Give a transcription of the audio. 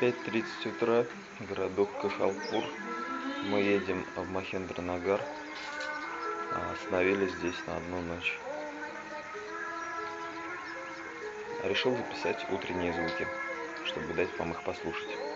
пять-тридцать утра, городок Кахалпур. Мы едем в Махендранагар, а, остановились здесь на одну ночь. Решил записать утренние звуки, чтобы дать вам их послушать.